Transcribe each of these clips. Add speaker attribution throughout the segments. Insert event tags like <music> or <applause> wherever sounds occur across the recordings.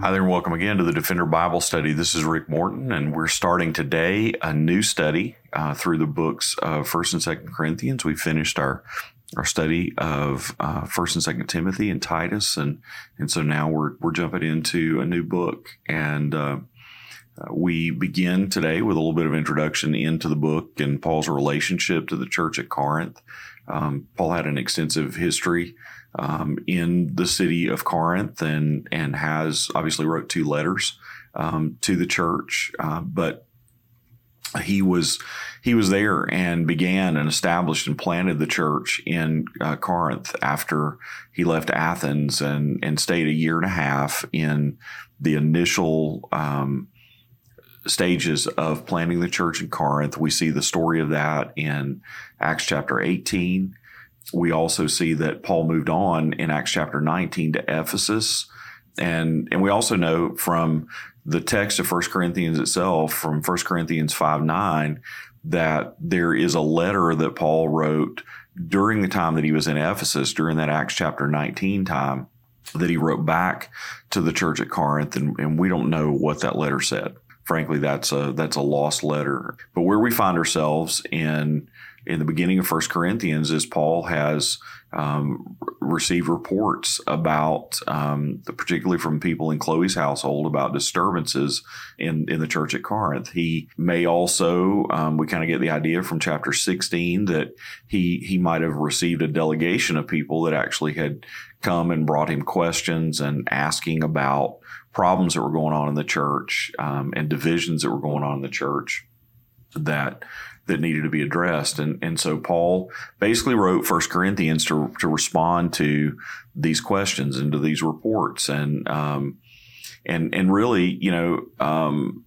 Speaker 1: Hi there, and welcome again to the Defender Bible Study. This is Rick Morton, and we're starting today a new study uh, through the books of First and Second Corinthians. We finished our our study of uh, First and Second Timothy and Titus, and and so now we're we're jumping into a new book, and uh, uh we begin today with a little bit of introduction into the book and Paul's relationship to the church at Corinth. Um, Paul had an extensive history um, in the city of Corinth and and has obviously wrote two letters um, to the church, uh, but he was he was there and began and established and planted the church in uh, Corinth after he left Athens and and stayed a year and a half in the initial um, stages of planting the church in Corinth. We see the story of that in Acts chapter 18 we also see that Paul moved on in Acts chapter 19 to Ephesus. And, and we also know from the text of 1 Corinthians itself, from 1 Corinthians 5 9, that there is a letter that Paul wrote during the time that he was in Ephesus, during that Acts chapter 19 time, that he wrote back to the church at Corinth. And, and we don't know what that letter said. Frankly, that's a, that's a lost letter. But where we find ourselves in in the beginning of First Corinthians is Paul has um, received reports about, um, particularly from people in Chloe's household, about disturbances in, in the church at Corinth. He may also, um, we kind of get the idea from chapter 16 that he he might have received a delegation of people that actually had come and brought him questions and asking about problems that were going on in the church um, and divisions that were going on in the church that that needed to be addressed. And, and so Paul basically wrote First Corinthians to, to respond to these questions and to these reports. And, um, and, and really, you know, um,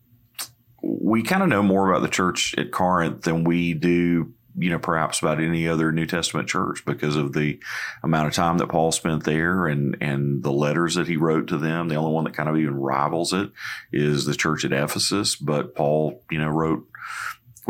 Speaker 1: we kind of know more about the church at Corinth than we do, you know, perhaps about any other New Testament church because of the amount of time that Paul spent there and, and the letters that he wrote to them. The only one that kind of even rivals it is the church at Ephesus, but Paul, you know, wrote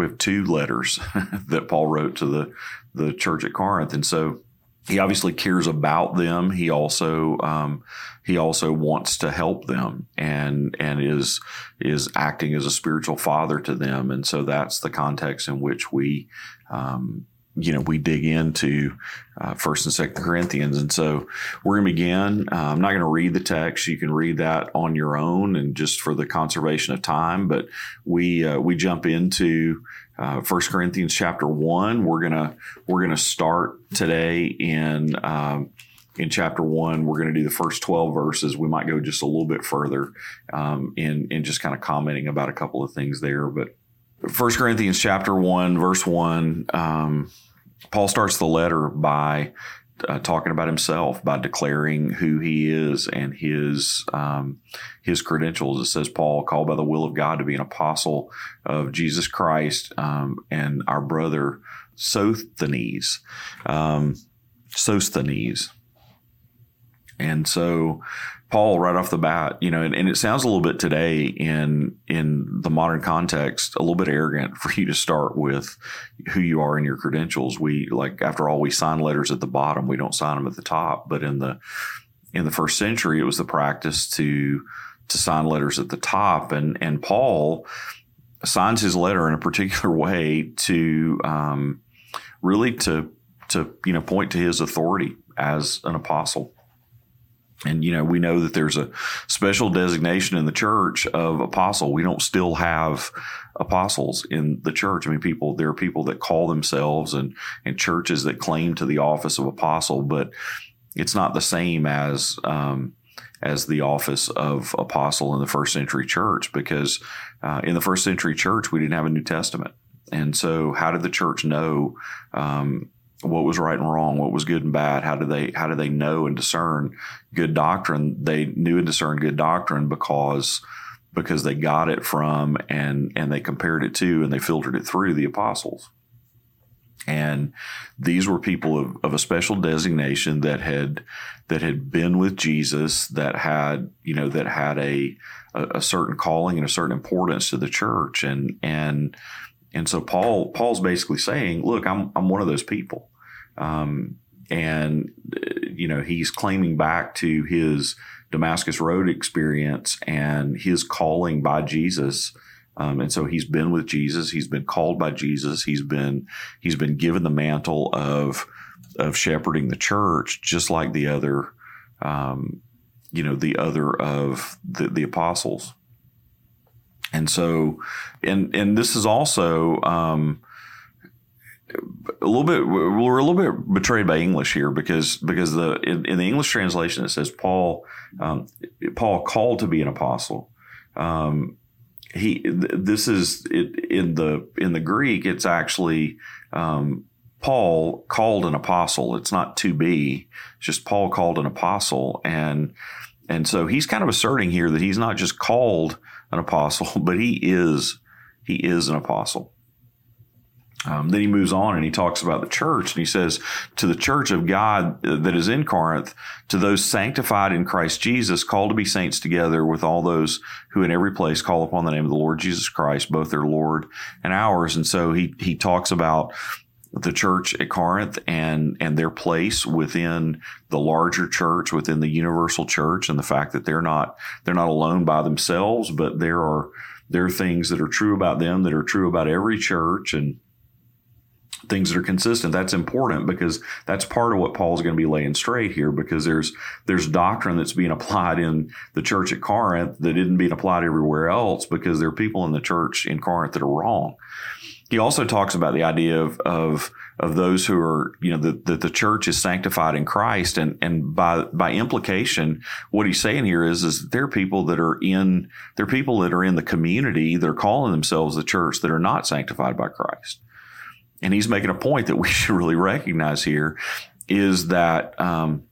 Speaker 1: have two letters <laughs> that Paul wrote to the the church at Corinth, and so he obviously cares about them. He also um, he also wants to help them and and is is acting as a spiritual father to them, and so that's the context in which we um, you know we dig into uh, first and second corinthians. And so we're going to begin. Uh, i'm not going to read the text. You can read that on your own and just for the conservation of time. But we uh, we jump into uh, first corinthians chapter 1 we're gonna we're gonna start today in um, in chapter one, we're to do the first 12 verses. We might go just a little bit further um, in, in just kind of commenting about a couple of things there. But First Corinthians chapter one, verse one, um, Paul starts the letter by uh, talking about himself, by declaring who he is and his um, his credentials. It says Paul, called by the will of God to be an apostle of Jesus Christ, um, and our brother Sosthenes, um, Sosthenes. And so Paul right off the bat, you know, and, and, it sounds a little bit today in in the modern context, a little bit arrogant <laughs> for you to start with who you are and your credentials. We like after all, we sign letters at the bottom, we don't sign them at the top. But in the in the first century, it was the practice to to sign letters at the top, and and Paul signs his letter in a particular <laughs> way to um, really to to you know point to his authority as an apostle and, you know, we know that there's a special designation in the church of apostle. We don't still have apostles in the church. I mean, people, there are people that call themselves and, and churches that claim to the office of apostle, but it's not the same as, um, as the office of apostle in the first century church because uh, in the first century church, we didn't have a New Testament. And so, how did the church know um, what was right and wrong, what was good and bad. How do they how do they know and discern good doctrine? They knew and discerned good doctrine because because they got it from and and they compared it to and they filtered it through the apostles. And these were people of, of a special designation that had that had been with Jesus, that had you know that had a a, a certain calling and a certain importance to the church, and and and so Paul Paul's basically saying, look, I'm I'm one of those people, um, and you know he's claiming back to his Damascus Road experience and his calling by Jesus. Um, and so he's been with Jesus. He's been called by Jesus. He's been he's been given the mantle of of shepherding the church, just like the other, um, you know, the other of the, the apostles. And so, and and this is also um, a little bit. We're a little bit betrayed by English here because because the in, in the English translation it says Paul um, Paul called to be an apostle. Um, he this is it, in the in the Greek. It's actually um, Paul called an apostle. It's not to be. It's just Paul called an apostle, and and so he's kind of asserting here that he's not just called an apostle, <laughs> but he is he is an apostle. Um, then he moves on and he talks about the church and he says, To the church of God that is in Corinth, to those sanctified in Christ Jesus, called to be saints together with all those who in every place call upon the name of the Lord Jesus Christ, both their Lord and ours. And so he, he talks about the church at Corinth and and their place within the larger church, within the universal church, and the fact that they're not they're not alone by themselves, but there are there are things that are true about them that are true about every church and things that are consistent. That's important because that's part of what Paul's going to be laying straight here because there's there's doctrine that's being applied in the church at Corinth that isn't being applied everywhere else because there are people in the church in Corinth that are wrong. He also talks about the idea of of of those who are, you know, that the, the church is sanctified in Christ. And, and by, by implication, what he's saying here is, is there are people that are in, there are people that are in the community that are calling themselves the church that are not sanctified by Christ. And he's making a point that we <laughs> should really recognize here is that, um,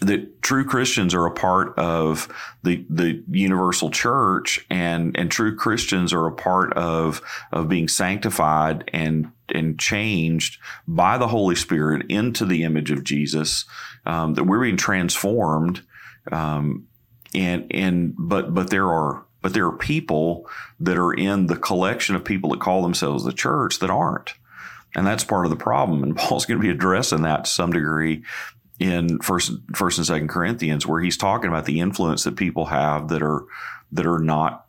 Speaker 1: that true Christians are a part of the the universal church and and true Christians are a part of of being sanctified and and changed by the Holy Spirit into the image of Jesus um, that we're being transformed um, and and but but there are but there are people that are in the collection of people that call themselves the church that aren't. And that's part of the problem. And <laughs> Paul's going to be addressing that to some degree in first first and second corinthians where he's talking about the influence that people have that are that are not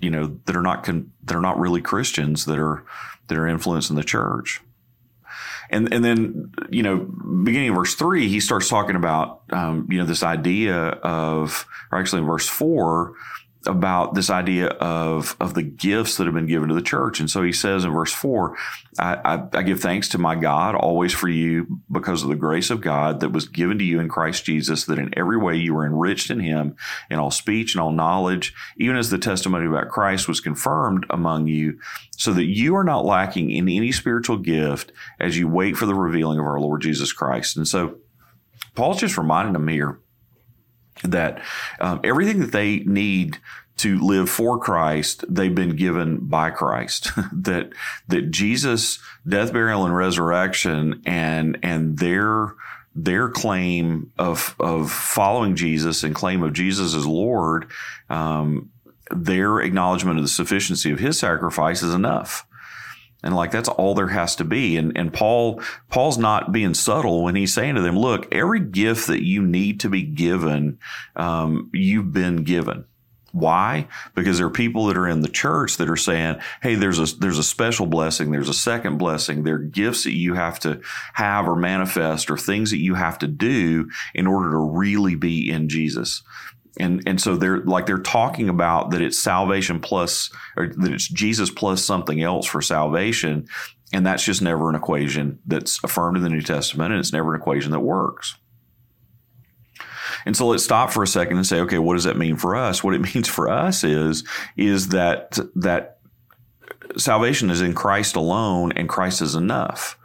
Speaker 1: you know that are not that are not really christians that are that are influencing the church. And and then you know beginning of verse three he starts talking about um, you know this idea of or actually in verse four about this idea of of the gifts that have been given to the church. And so he says in verse four, I, I, I, give thanks to my God always for you because of the grace of God that was given to you in Christ Jesus, that in every way you were enriched in him in all speech and all knowledge, even as the testimony about Christ was confirmed among you, so that you are not lacking in any spiritual gift as you wait for the revealing of our Lord Jesus Christ. And so Paul's just reminding them here that um, everything that they need to live for Christ, they've been given by Christ. <laughs> that that Jesus' death, burial, and resurrection, and and their their claim of of following Jesus and claim of Jesus as Lord, um, their acknowledgement of the sufficiency of His sacrifice is enough. And like that's all there has to be. And and paul paul's not being subtle when he's saying to them look every gift that you need to be given um, you've been given why? Because there are people that are in the church that are saying, "Hey, there's a there's a special blessing, there's a second blessing, there are gifts that you have to have or manifest or things that you have to do in order to really be in Jesus." and and so they're like they're talking about that it's salvation plus or that it's Jesus plus something else for salvation and that's just never an equation that's affirmed in the New Testament and it's never an equation that works. And so let's stop for a second and say, okay, what does that mean for us? What it <laughs> means for us is is that that salvation is in Christ alone and Christ is enough.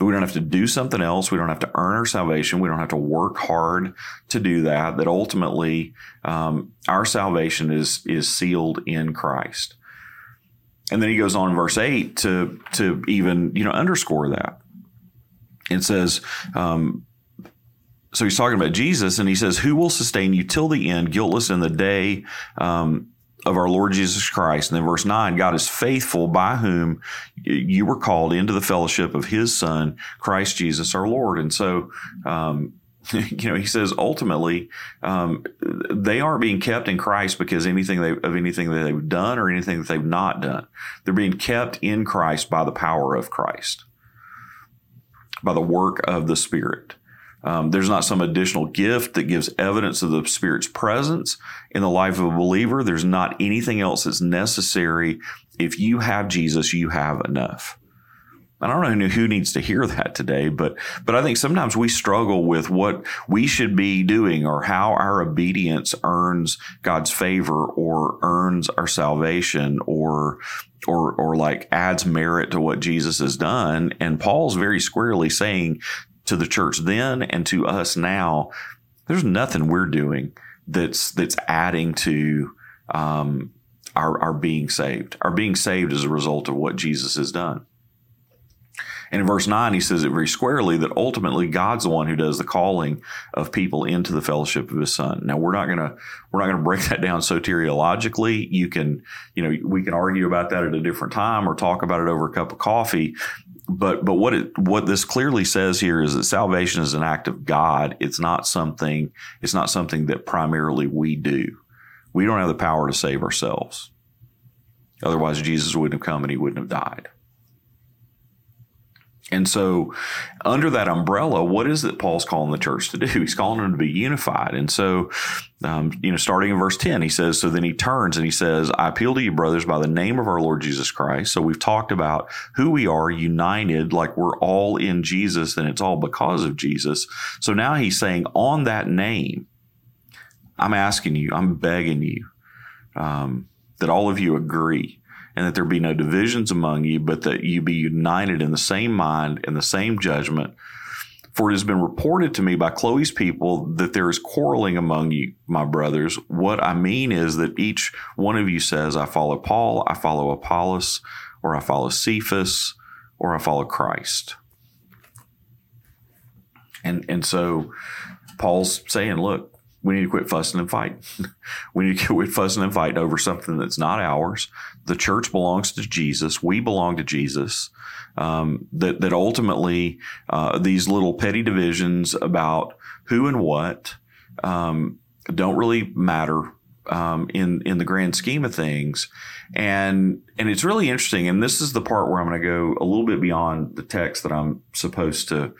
Speaker 1: We don't have to do something else. We don't have to earn our salvation. We don't have to work hard to do that. That ultimately, um, our salvation is is sealed in Christ. and then he goes on in verse eight to to even you know underscore that. It says, um, so he's talking about Jesus, and he says, "Who will sustain you till the end, guiltless in the day um, of our Lord Jesus Christ?" And then verse nine, God is faithful, by whom you were called into the fellowship of His Son, Christ Jesus, our Lord. And so. Um, <laughs> you know, he says ultimately um, they aren't being kept in Christ because anything they, of anything that they've done or anything that they've not done. They're being kept in Christ by the power of Christ, by the work of the Spirit. Um, there's not some additional gift that gives evidence of the Spirit's presence in the life of a believer. There's not anything else that's necessary. If you have Jesus, you have enough. I don't know who needs to hear that today, but but I think sometimes we struggle with what we should be doing or how our obedience earns God's favor or earns our salvation or or or like adds merit to what Jesus has done. And Paul's very squarely saying to the church then and to us now, there's nothing we're doing that's that's adding to um, our our being saved. Our being saved is a result of what Jesus has done. And in verse 9, he says it very squarely that ultimately God's the one who does the calling of people into the fellowship of his son. Now we're not gonna we're not gonna break that down soteriologically. You can, you know, we can argue about that at a different time or talk about it over a cup of coffee. But but what it what this clearly says here is that salvation is an act of God. It's not something, it's not something that primarily we do. We don't have the power to save ourselves. Otherwise, Jesus wouldn't have come and he wouldn't have died. And so, under that umbrella, what is it Paul's calling the church to do? <laughs> He's calling them to be unified. And so, um, you know, starting in verse 10, he says, So then he turns and he says, I appeal to you, brothers, by the name of our Lord Jesus Christ. So we've talked about who we are united, like we're all in Jesus and it's all because of Jesus. So now he's saying, On that name, I'm asking you, I'm begging you um, that all of you agree and that there be no divisions among you, but that you be united in the same mind and the same judgment. For it has been reported to me by Chloe's people that there is quarreling among you, my brothers. What I mean is that each one of you says, I follow Paul, I follow Apollos, or I follow Cephas, or I follow Christ. And, and so Paul's saying, look, we need to quit fussing and fighting. <laughs> we need to quit fussing and fighting over something that's not ours. The church belongs to Jesus. We belong to Jesus. Um, that that ultimately uh, these little petty divisions about who and what um, don't really matter um, in in the grand scheme of things, and and it's really interesting. And this is the part where I'm going to go a little bit beyond the text that I'm supposed to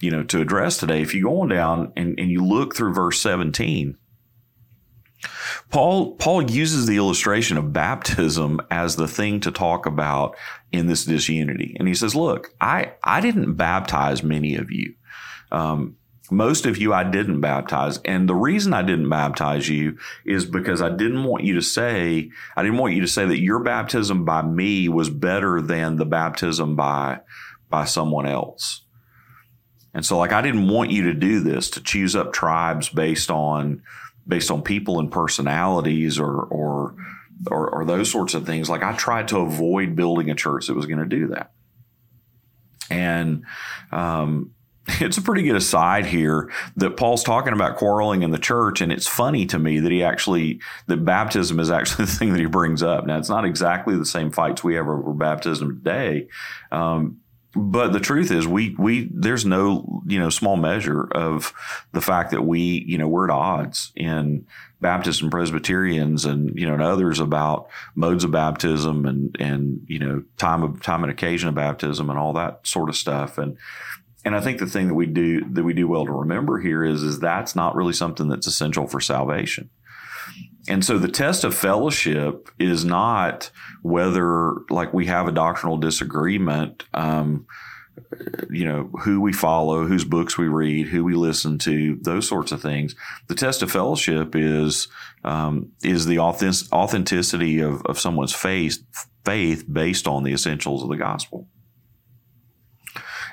Speaker 1: you know, to address today. If you go on down and, and you look through verse 17, Paul Paul uses the illustration of baptism as the thing to talk about in this disunity, and he says, "Look, I I didn't baptize many of you. Um, most of you I didn't baptize, and the reason I didn't baptize you is because I didn't want you to say I didn't want you to say that your baptism by me was better than the baptism by by someone else." And so like I didn't want you to do this to choose up tribes based on based on people and personalities or or or, or those sorts of things. Like I tried to avoid building a church that was going to do that. And um, <laughs> it's a pretty good aside here that Paul's talking about quarreling in the church, and it's funny to me that he actually that baptism is actually <laughs> the thing that he brings up. Now, it's not exactly the same fights we have over baptism today, um, but the truth is we we there's no you know small measure of the fact that we you know we're at odds in Baptists and Presbyterians and you know and others about modes of baptism and and you know time of time and occasion of baptism and all that sort of stuff and and I think the thing that we do that we do well to remember here is is that's not really something that's essential for salvation. And so the test of fellowship is not whether, like, we have a doctrinal disagreement, um, you know, who we follow, whose books we read, who we listen to, those sorts of things. The test of fellowship is um, is the authenticity of, of someone's faith faith based on the essentials of the gospel.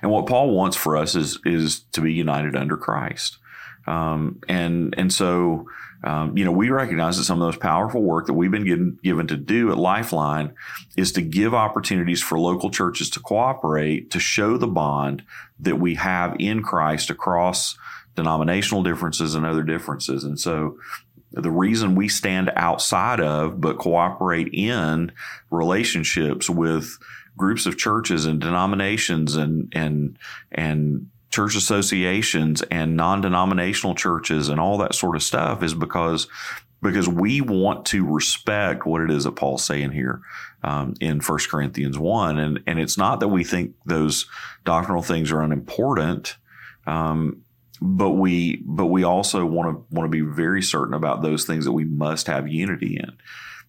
Speaker 1: And what Paul wants for us is is to be united under Christ. Um, and and so um, you know, we recognize that some of those powerful work that we've been given, given to do at Lifeline is to give opportunities for local churches to cooperate to show the bond that we have in Christ across denominational differences and other differences. And so the reason we stand outside of but cooperate in relationships with groups of churches and denominations and and and church associations and non-denominational churches and all that sort of stuff is because because we want to respect what it is that Paul's saying here um, in 1 Corinthians 1. And, and it's not that we think those doctrinal things are unimportant. Um, but we but we also want to want to be very certain about those things that we must have unity in.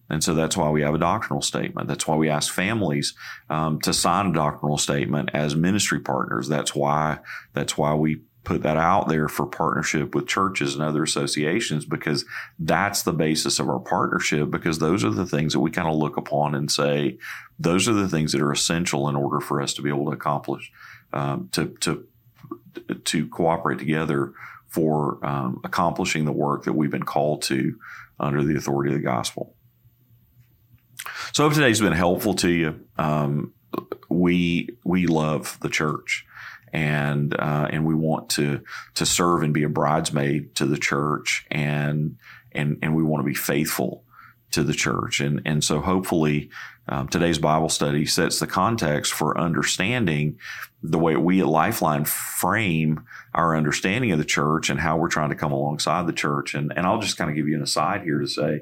Speaker 1: And so that's why we have a doctrinal statement. That's why we ask families um, to sign a doctrinal statement as ministry partners. That's why that's why we put that out there for partnership with churches and other associations because that's the basis of our partnership because those are the things that we kind of look upon and say those are the things that are essential in order for us to be able to accomplish um, to to to cooperate together for um, accomplishing the work that we've been called to under the authority of the gospel. So, I hope today's been helpful to you. Um, we we love the church, and uh, and we want to to serve and be a bridesmaid to the church, and and and we want to be faithful to the church, and and so hopefully um, today's Bible study sets the context for understanding the way we at Lifeline frame our understanding of the church and how we're trying to come alongside the church. And and I'll just kind of give you an aside here to say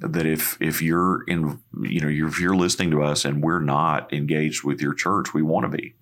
Speaker 1: that if if you're in you know if you're listening to us and we're not engaged with your church, we want to be.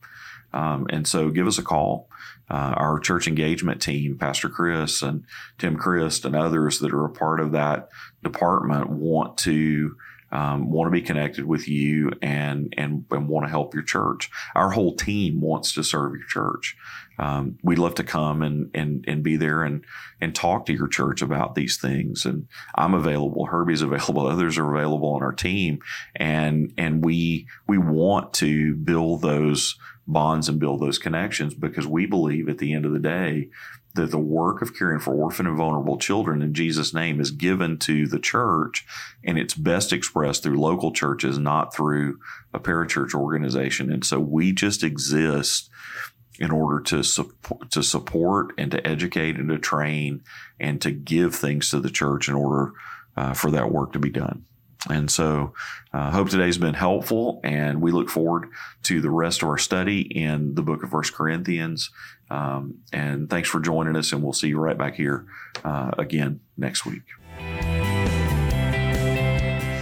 Speaker 1: Um, and so give us a call. Uh, our church engagement team, Pastor Chris and Tim Christ and others that are a part of that department want to um, want to be connected with you and, and and want to help your church. Our whole team wants to serve your church. Um, we'd love to come and and and be there and and talk to your church about these things. And I'm available. Herbie's available. <laughs> Others are available on our team. And and we we want to build those bonds and build those connections because we believe at the end of the day that the work of caring for orphan and vulnerable children in Jesus' name is given to the church, and it's best expressed through local churches, not through a parachurch organization. And so we just exist in order to support, to support and to educate and to train and to give things to the church in order uh, for that work to be done. And so I uh, hope today's been helpful, and we look forward to the rest of our study in the book of First Corinthians. Um, and thanks for joining us, and we'll see you right back here uh, again next week.